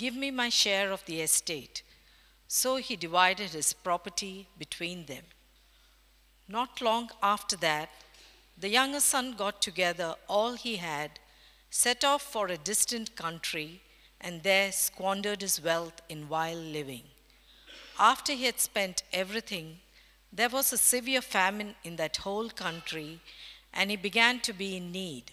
Give me my share of the estate. So he divided his property between them. Not long after that, the younger son got together all he had, set off for a distant country, and there squandered his wealth in wild living. After he had spent everything, there was a severe famine in that whole country, and he began to be in need.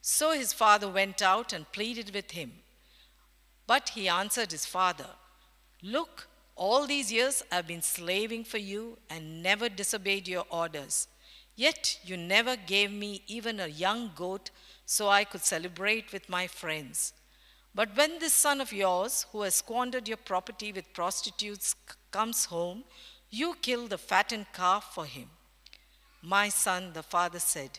So his father went out and pleaded with him. But he answered his father, Look, all these years I've been slaving for you and never disobeyed your orders. Yet you never gave me even a young goat so I could celebrate with my friends. But when this son of yours, who has squandered your property with prostitutes, comes home, you kill the fattened calf for him. My son, the father said,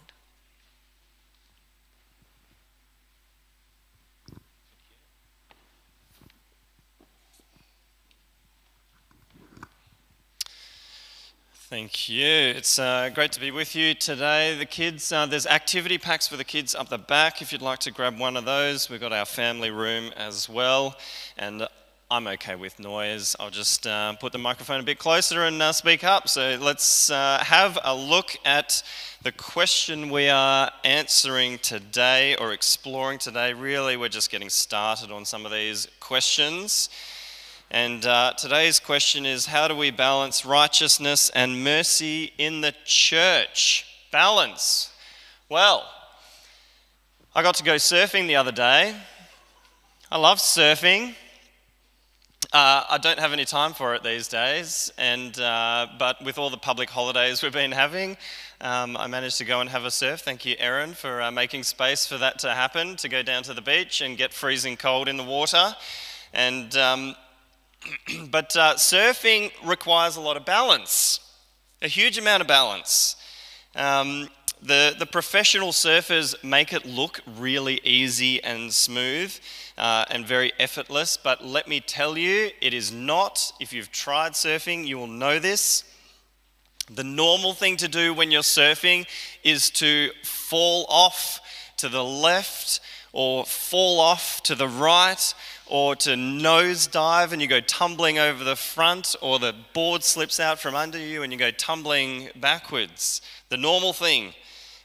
Thank you. It's uh, great to be with you today. The kids, uh, there's activity packs for the kids up the back if you'd like to grab one of those. We've got our family room as well. And I'm okay with noise. I'll just uh, put the microphone a bit closer and uh, speak up. So let's uh, have a look at the question we are answering today or exploring today. Really, we're just getting started on some of these questions. And uh, today's question is how do we balance righteousness and mercy in the church? Balance. Well, I got to go surfing the other day. I love surfing. Uh, I don't have any time for it these days, and, uh, but with all the public holidays we've been having, um, I managed to go and have a surf. Thank you, Erin, for uh, making space for that to happen, to go down to the beach and get freezing cold in the water. And um, but uh, surfing requires a lot of balance, a huge amount of balance. Um, the, the professional surfers make it look really easy and smooth uh, and very effortless, but let me tell you, it is not. If you've tried surfing, you will know this. The normal thing to do when you're surfing is to fall off to the left or fall off to the right or to nosedive and you go tumbling over the front, or the board slips out from under you and you go tumbling backwards. The normal thing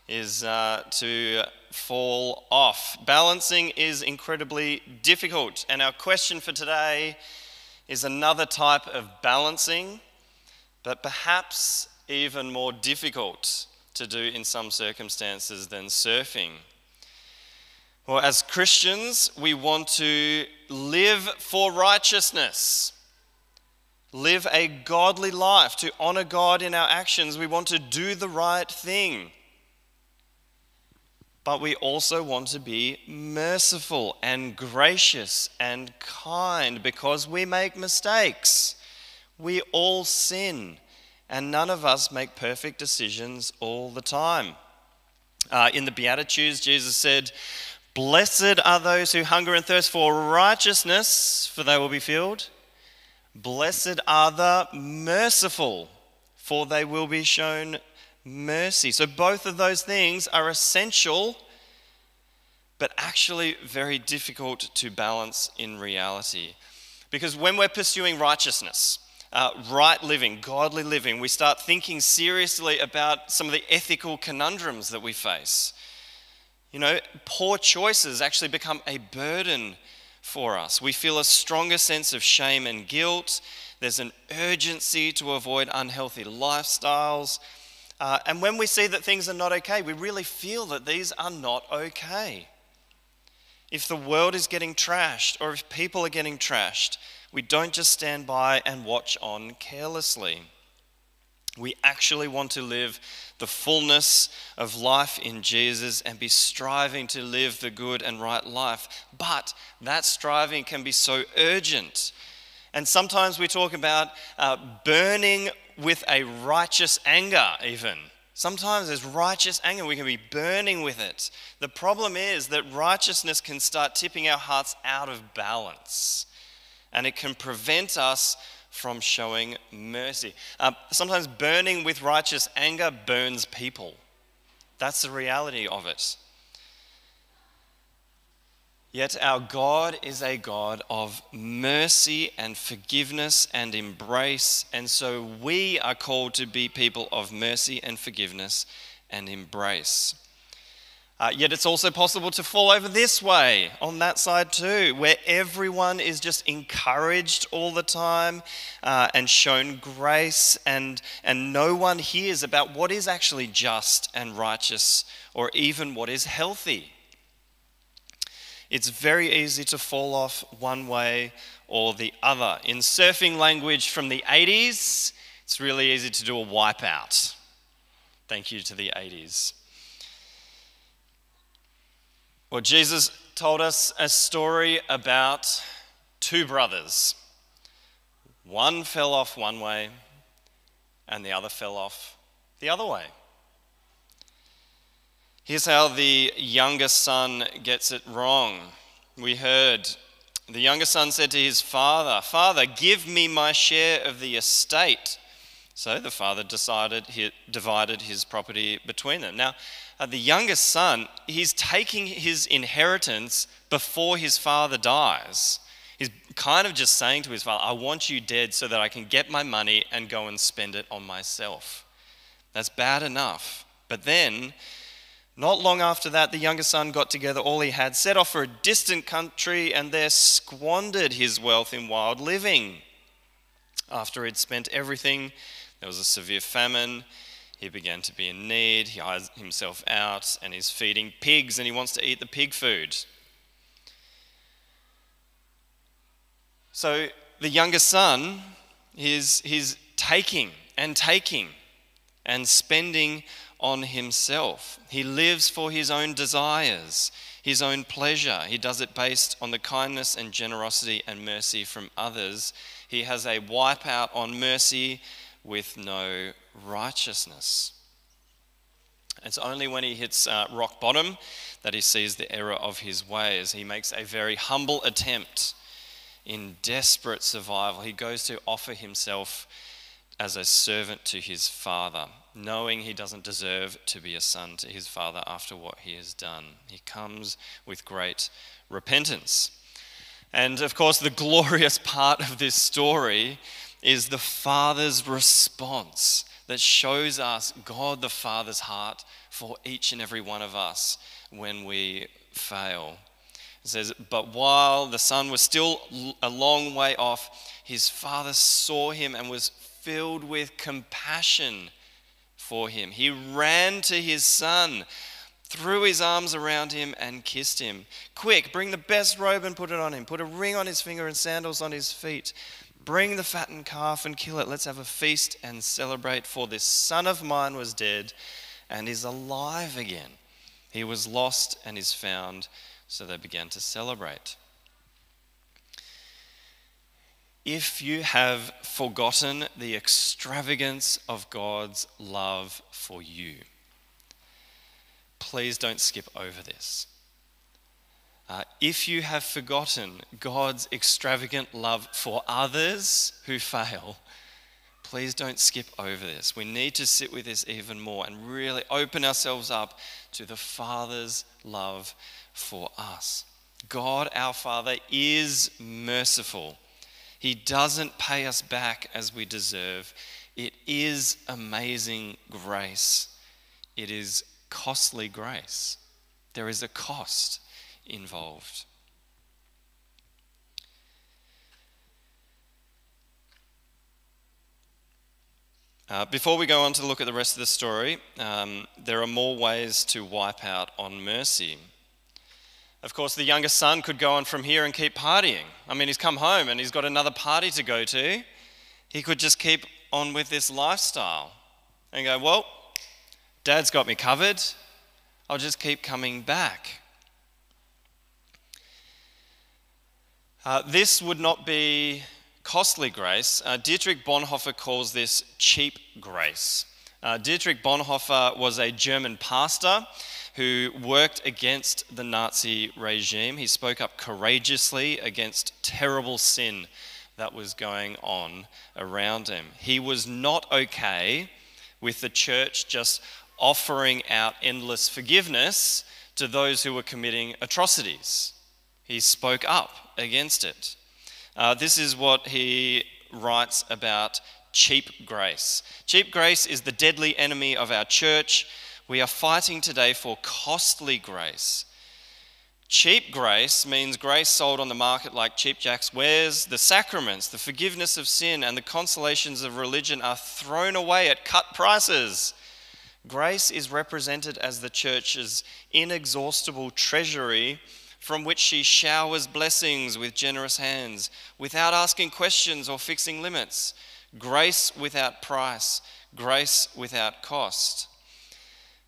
is uh, to fall off. Balancing is incredibly difficult, and our question for today is another type of balancing, but perhaps even more difficult to do in some circumstances than surfing. Well, as Christians, we want to live for righteousness, live a godly life, to honor God in our actions. We want to do the right thing. But we also want to be merciful and gracious and kind because we make mistakes. We all sin, and none of us make perfect decisions all the time. Uh, in the Beatitudes, Jesus said, Blessed are those who hunger and thirst for righteousness, for they will be filled. Blessed are the merciful, for they will be shown mercy. So, both of those things are essential, but actually very difficult to balance in reality. Because when we're pursuing righteousness, uh, right living, godly living, we start thinking seriously about some of the ethical conundrums that we face. You know, poor choices actually become a burden for us. We feel a stronger sense of shame and guilt. There's an urgency to avoid unhealthy lifestyles. Uh, and when we see that things are not okay, we really feel that these are not okay. If the world is getting trashed or if people are getting trashed, we don't just stand by and watch on carelessly. We actually want to live the fullness of life in Jesus and be striving to live the good and right life. But that striving can be so urgent. And sometimes we talk about uh, burning with a righteous anger, even. Sometimes there's righteous anger, we can be burning with it. The problem is that righteousness can start tipping our hearts out of balance, and it can prevent us from showing mercy. Uh, sometimes burning with righteous anger burns people. That's the reality of it. Yet our God is a God of mercy and forgiveness and embrace, and so we are called to be people of mercy and forgiveness and embrace. Uh, yet it's also possible to fall over this way, on that side too, where everyone is just encouraged all the time uh, and shown grace, and, and no one hears about what is actually just and righteous or even what is healthy. It's very easy to fall off one way or the other. In surfing language from the 80s, it's really easy to do a wipeout. Thank you to the 80s. Well, Jesus told us a story about two brothers. One fell off one way, and the other fell off the other way. Here's how the younger son gets it wrong. We heard the younger son said to his father, Father, give me my share of the estate. So the father decided he divided his property between them. Now, uh, the youngest son, he's taking his inheritance before his father dies. He's kind of just saying to his father, I want you dead so that I can get my money and go and spend it on myself. That's bad enough. But then, not long after that, the younger son got together all he had, set off for a distant country, and there squandered his wealth in wild living. After he'd spent everything, there was a severe famine he began to be in need. He hides himself out and he's feeding pigs and he wants to eat the pig food. So the younger son is he's taking and taking and spending on himself. He lives for his own desires, his own pleasure. He does it based on the kindness and generosity and mercy from others. He has a wipeout on mercy with no righteousness. It's only when he hits uh, rock bottom that he sees the error of his ways. He makes a very humble attempt in desperate survival. He goes to offer himself as a servant to his father, knowing he doesn't deserve to be a son to his father after what he has done. He comes with great repentance. And of course, the glorious part of this story is the Father's response that shows us God the Father's heart for each and every one of us when we fail. It says, But while the son was still a long way off, his father saw him and was filled with compassion for him. He ran to his son, threw his arms around him, and kissed him. Quick, bring the best robe and put it on him. Put a ring on his finger and sandals on his feet. Bring the fattened calf and kill it. Let's have a feast and celebrate, for this son of mine was dead and is alive again. He was lost and is found. So they began to celebrate. If you have forgotten the extravagance of God's love for you, please don't skip over this. Uh, if you have forgotten God's extravagant love for others who fail, please don't skip over this. We need to sit with this even more and really open ourselves up to the Father's love for us. God, our Father, is merciful. He doesn't pay us back as we deserve. It is amazing grace. It is costly grace. There is a cost involved. Uh, before we go on to look at the rest of the story, um, there are more ways to wipe out on mercy. Of course, the younger son could go on from here and keep partying. I mean, he's come home and he's got another party to go to. He could just keep on with this lifestyle and go, Well, dad's got me covered. I'll just keep coming back. Uh, this would not be costly grace. Uh, Dietrich Bonhoeffer calls this cheap grace. Uh, Dietrich Bonhoeffer was a German pastor who worked against the Nazi regime. He spoke up courageously against terrible sin that was going on around him. He was not okay with the church just offering out endless forgiveness to those who were committing atrocities. He spoke up against it. Uh, this is what he writes about cheap grace. Cheap grace is the deadly enemy of our church. We are fighting today for costly grace. Cheap grace means grace sold on the market like Cheap Jack's wares. The sacraments, the forgiveness of sin, and the consolations of religion are thrown away at cut prices. Grace is represented as the church's inexhaustible treasury from which she showers blessings with generous hands without asking questions or fixing limits. Grace without price, grace without cost.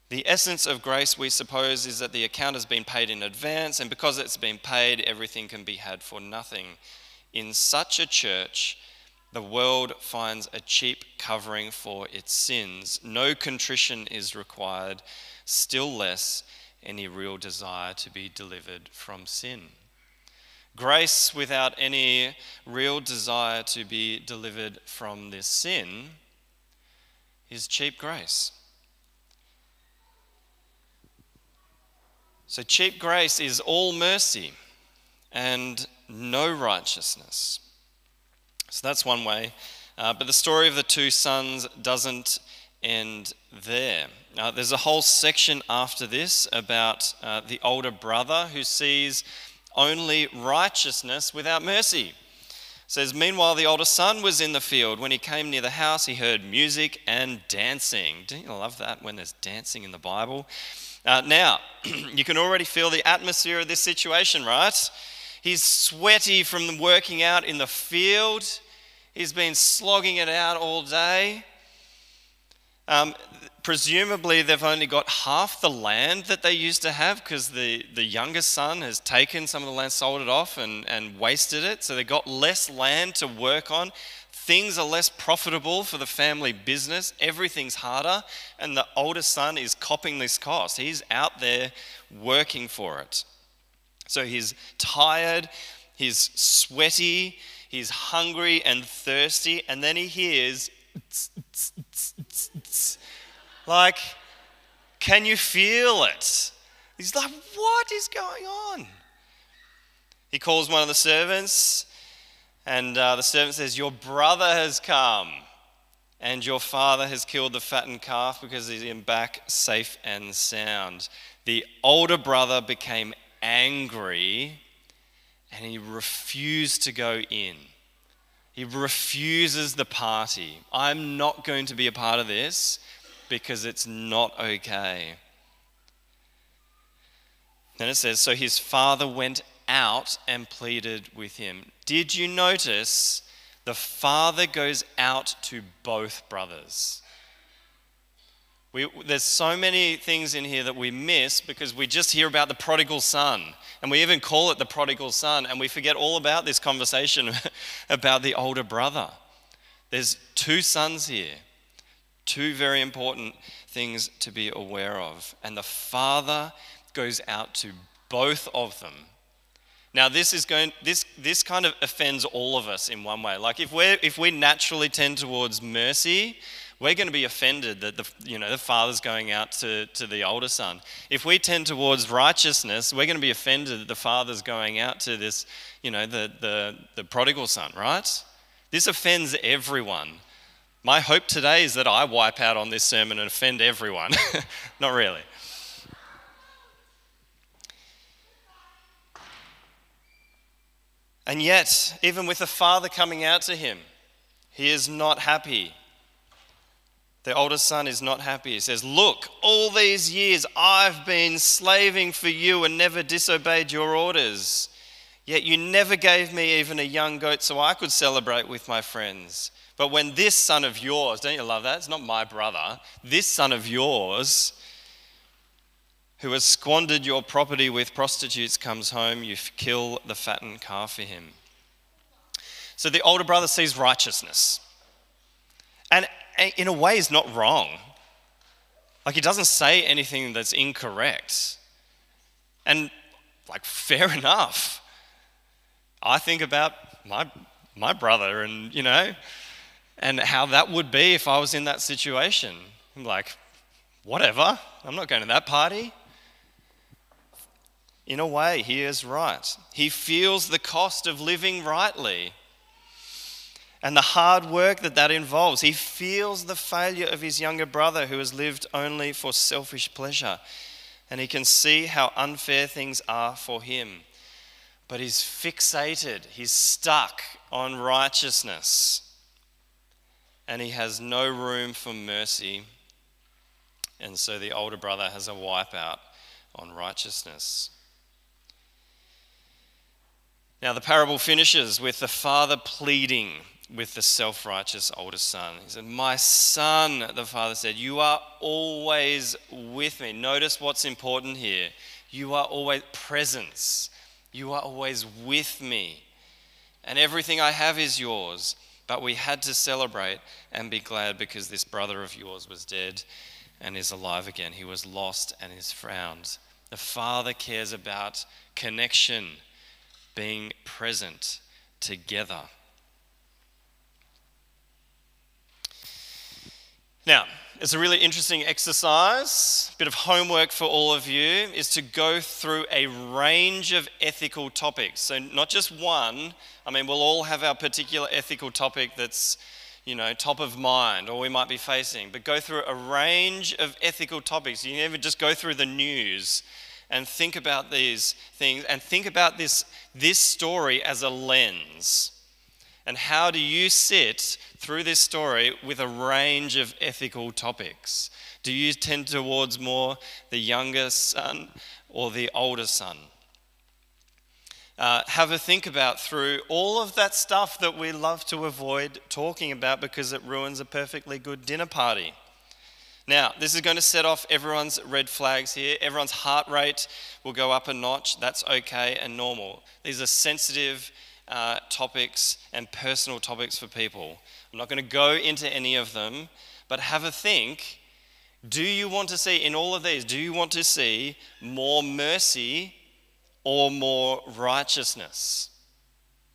The essence of grace, we suppose, is that the account has been paid in advance, and because it's been paid, everything can be had for nothing. In such a church, the world finds a cheap covering for its sins. No contrition is required, still less any real desire to be delivered from sin. Grace without any real desire to be delivered from this sin is cheap grace. So, cheap grace is all mercy and no righteousness. So, that's one way. Uh, but the story of the two sons doesn't end there. Uh, there's a whole section after this about uh, the older brother who sees only righteousness without mercy. It says, Meanwhile, the older son was in the field. When he came near the house, he heard music and dancing. Don't you love that when there's dancing in the Bible? Uh, now, you can already feel the atmosphere of this situation, right? He's sweaty from working out in the field. He's been slogging it out all day. Um, presumably, they've only got half the land that they used to have because the, the youngest son has taken some of the land, sold it off, and, and wasted it. So they've got less land to work on. Things are less profitable for the family business. Everything's harder. And the oldest son is copping this cost. He's out there working for it. So he's tired, he's sweaty, he's hungry and thirsty. And then he hears, like, can you feel it? He's like, what is going on? He calls one of the servants and uh, the servant says, Your brother has come, and your father has killed the fattened calf because he's in back safe and sound. The older brother became angry and he refused to go in. He refuses the party. I'm not going to be a part of this. because it's not okay. Then it says, So his father went out and pleaded with him. Did you notice the father goes out to both brothers? We, there's so many things in here that we miss because we just hear about the prodigal son. And we even call it the prodigal son. And we forget all about this conversation about the older brother. There's two sons here, two very important things to be aware of. And the father goes out to both of them. Now, this is going. This this kind of offends all of us in one way. Like if we're, if we naturally tend towards mercy, we're going to be offended that the, you know, the father's going out to, to the older son. If we tend towards righteousness, we're going to be offended that the father's going out to this, you know, the, the, the prodigal son, right? This offends everyone. My hope today is that I wipe out on this sermon and offend everyone. Not really. And yet, even with the father coming out to him, he is not happy. The oldest son is not happy. He says, Look, all these years I've been slaving for you and never disobeyed your orders. Yet you never gave me even a young goat so I could celebrate with my friends. But when this son of yours, don't you love that? It's not my brother. This son of yours, who has squandered your property with prostitutes, comes home, you kill the fattened calf for him. So the older brother sees righteousness. And in a way, is not wrong. Like, he doesn't say anything that's incorrect. And, like, fair enough. I think about my, my brother and, you know, and how that would be if I was in that situation. I'm like, whatever, I'm not going to that party. In a way, he is right. He feels the cost of living rightly and the hard work that that involves. He feels the failure of his younger brother who has lived only for selfish pleasure. And he can see how unfair things are for him. But he's fixated, he's stuck on righteousness. And he has no room for mercy. And so the older brother has a wipeout on righteousness. Now, the parable finishes with the father pleading with the self righteous older son. He said, My son, the father said, you are always with me. Notice what's important here. You are always presence. You are always with me. And everything I have is yours. But we had to celebrate and be glad because this brother of yours was dead and is alive again. He was lost and is found. The father cares about connection, being present together. Now, it's a really interesting exercise, a bit of homework for all of you, is to go through a range of ethical topics. So, not just one, I mean, we'll all have our particular ethical topic that's, you know, top of mind or we might be facing, but go through a range of ethical topics. You never just go through the news and think about these things and think about this, this story as a lens. And how do you sit through this story with a range of ethical topics? Do you tend towards more the younger son or the older son? Uh, have a think about through all of that stuff that we love to avoid talking about because it ruins a perfectly good dinner party. Now, this is going to set off everyone's red flags here. Everyone's heart rate will go up a notch. That's okay and normal. These are sensitive uh, topics and personal topics for people. I'm not going to go into any of them, but have a think. Do you want to see, in all of these, do you want to see more mercy or more righteousness?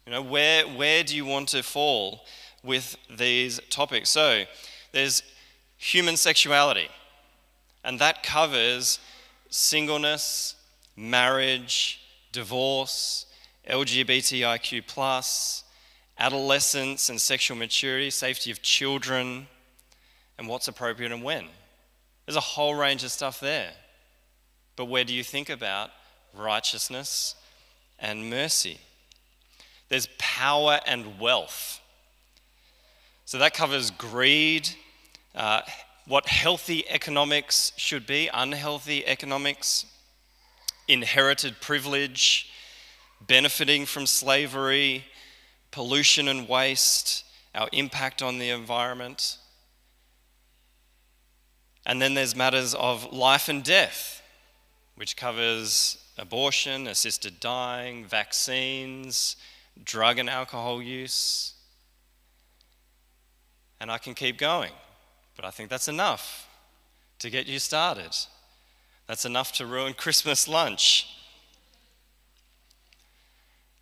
You know, where, where do you want to fall with these topics? So, there's human sexuality, and that covers singleness, marriage, divorce, LGBTIQ, adolescence and sexual maturity, safety of children, and what's appropriate and when. There's a whole range of stuff there. But where do you think about righteousness and mercy? There's power and wealth. So that covers greed, uh, what healthy economics should be, unhealthy economics, inherited privilege, benefiting from slavery, pollution and waste, our impact on the environment. And then there's matters of life and death, which covers abortion, assisted dying, vaccines, drug and alcohol use. And I can keep going, but I think that's enough to get you started. That's enough to ruin Christmas lunch.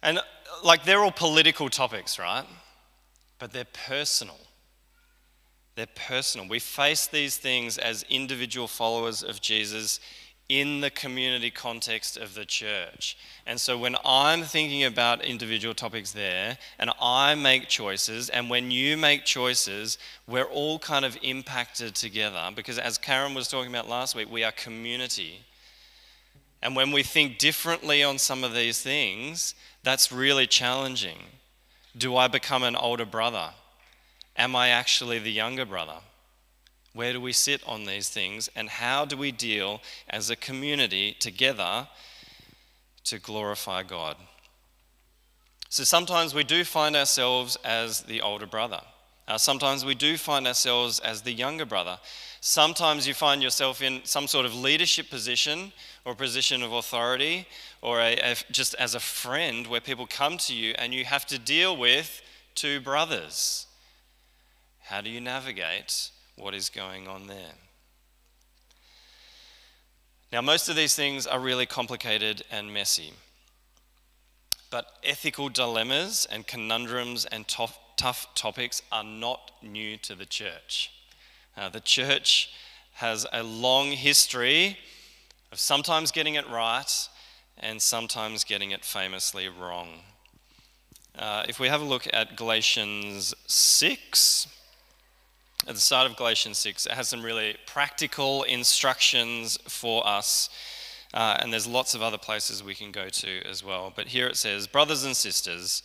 And like they're all political topics, right? But they're personal. They're personal. We face these things as individual followers of Jesus in the community context of the church. And so when I'm thinking about individual topics there and I make choices, and when you make choices, we're all kind of impacted together because, as Karen was talking about last week, we are community. And when we think differently on some of these things, that's really challenging. Do I become an older brother? Am I actually the younger brother? Where do we sit on these things? And how do we deal as a community together to glorify God? So sometimes we do find ourselves as the older brother. Uh, sometimes we do find ourselves as the younger brother. Sometimes you find yourself in some sort of leadership position or position of authority or a, a, just as a friend where people come to you and you have to deal with two brothers. How do you navigate what is going on there? Now, most of these things are really complicated and messy. But ethical dilemmas and conundrums and tough, tough topics are not new to the church. Uh, the church has a long history of sometimes getting it right and sometimes getting it famously wrong. Uh, if we have a look at Galatians 6, at the start of Galatians 6, it has some really practical instructions for us. Uh, and there's lots of other places we can go to as well. But here it says, Brothers and sisters,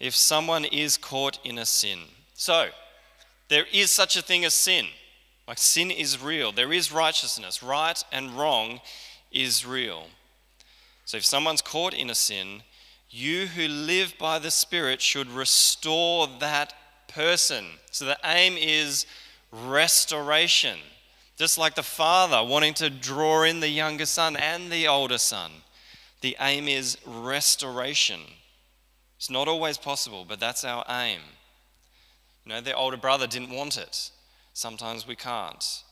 if someone is caught in a sin. So, there is such a thing as sin. Like, sin is real. There is righteousness. Right and wrong is real. So, if someone's caught in a sin, you who live by the Spirit should restore that person. So the aim is restoration. Just like the father wanting to draw in the younger son and the older son, the aim is restoration. It's not always possible, but that's our aim. You know, the older brother didn't want it. Sometimes we can't,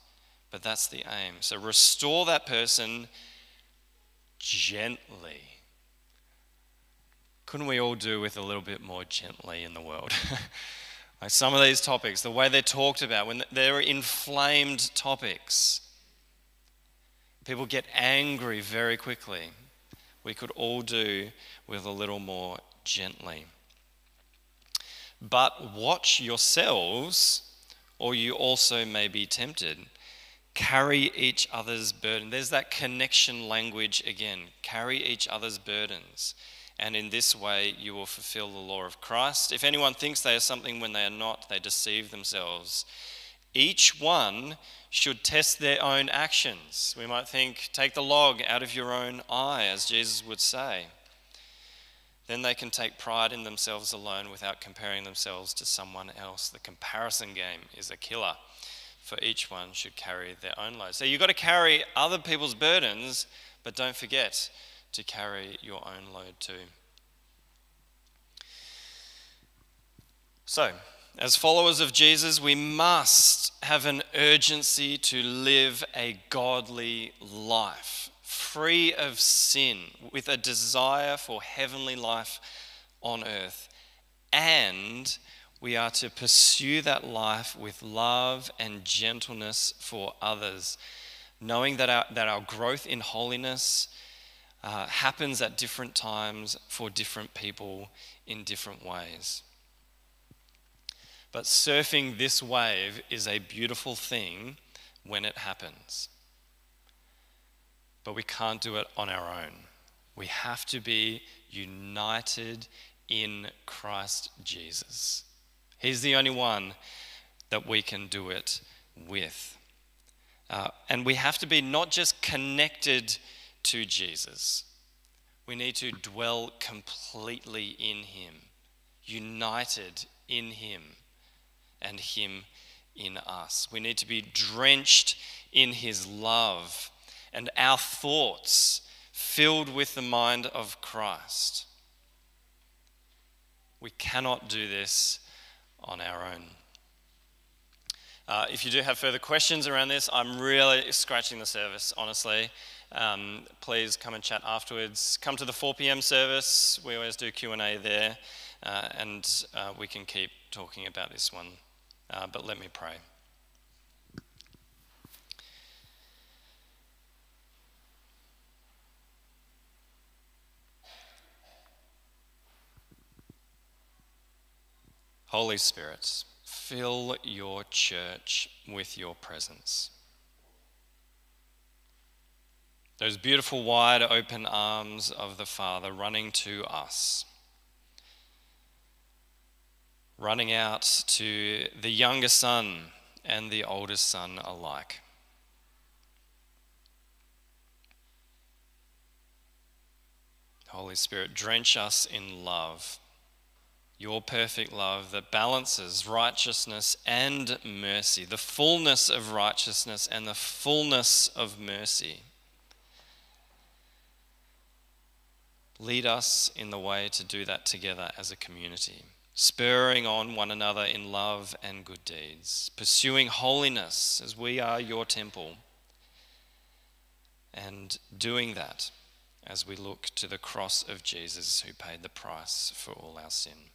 but that's the aim. So restore that person gently. Couldn't we all do with a little bit more gently in the world? Like some of these topics, the way they're talked about, when they're inflamed topics, people get angry very quickly. We could all do with a little more gently. But watch yourselves, or you also may be tempted. Carry each other's burden. There's that connection language again. Carry each other's burdens and in this way you will fulfill the law of Christ. If anyone thinks they are something when they are not, they deceive themselves. Each one should test their own actions. We might think, take the log out of your own eye, as Jesus would say. Then they can take pride in themselves alone without comparing themselves to someone else. The comparison game is a killer, for each one should carry their own load. So you've got to carry other people's burdens, but don't forget to carry your own load too. So, as followers of Jesus, we must have an urgency to live a godly life, free of sin, with a desire for heavenly life on earth. And we are to pursue that life with love and gentleness for others, knowing that our, that our growth in holiness uh, happens at different times for different people in different ways. But surfing this wave is a beautiful thing when it happens. But we can't do it on our own. We have to be united in Christ Jesus. He's the only one that we can do it with. Uh, and we have to be not just connected to Jesus, we need to dwell completely in Him, united in Him, and Him in us. We need to be drenched in His love and our thoughts filled with the mind of Christ. We cannot do this on our own. Uh, if you do have further questions around this, I'm really scratching the surface, honestly. Um, please come and chat afterwards. Come to the 4 p.m. service. We always do Q&A there, uh, and uh, we can keep talking about this one. Uh, but let me pray. Holy Spirit, fill your church with your presence. Those beautiful, wide open arms of the Father running to us, running out to the younger son and the oldest son alike. Holy Spirit, drench us in love your perfect love that balances righteousness and mercy, the fullness of righteousness and the fullness of mercy. Lead us in the way to do that together as a community, spurring on one another in love and good deeds, pursuing holiness as we are your temple, and doing that as we look to the cross of Jesus who paid the price for all our sin.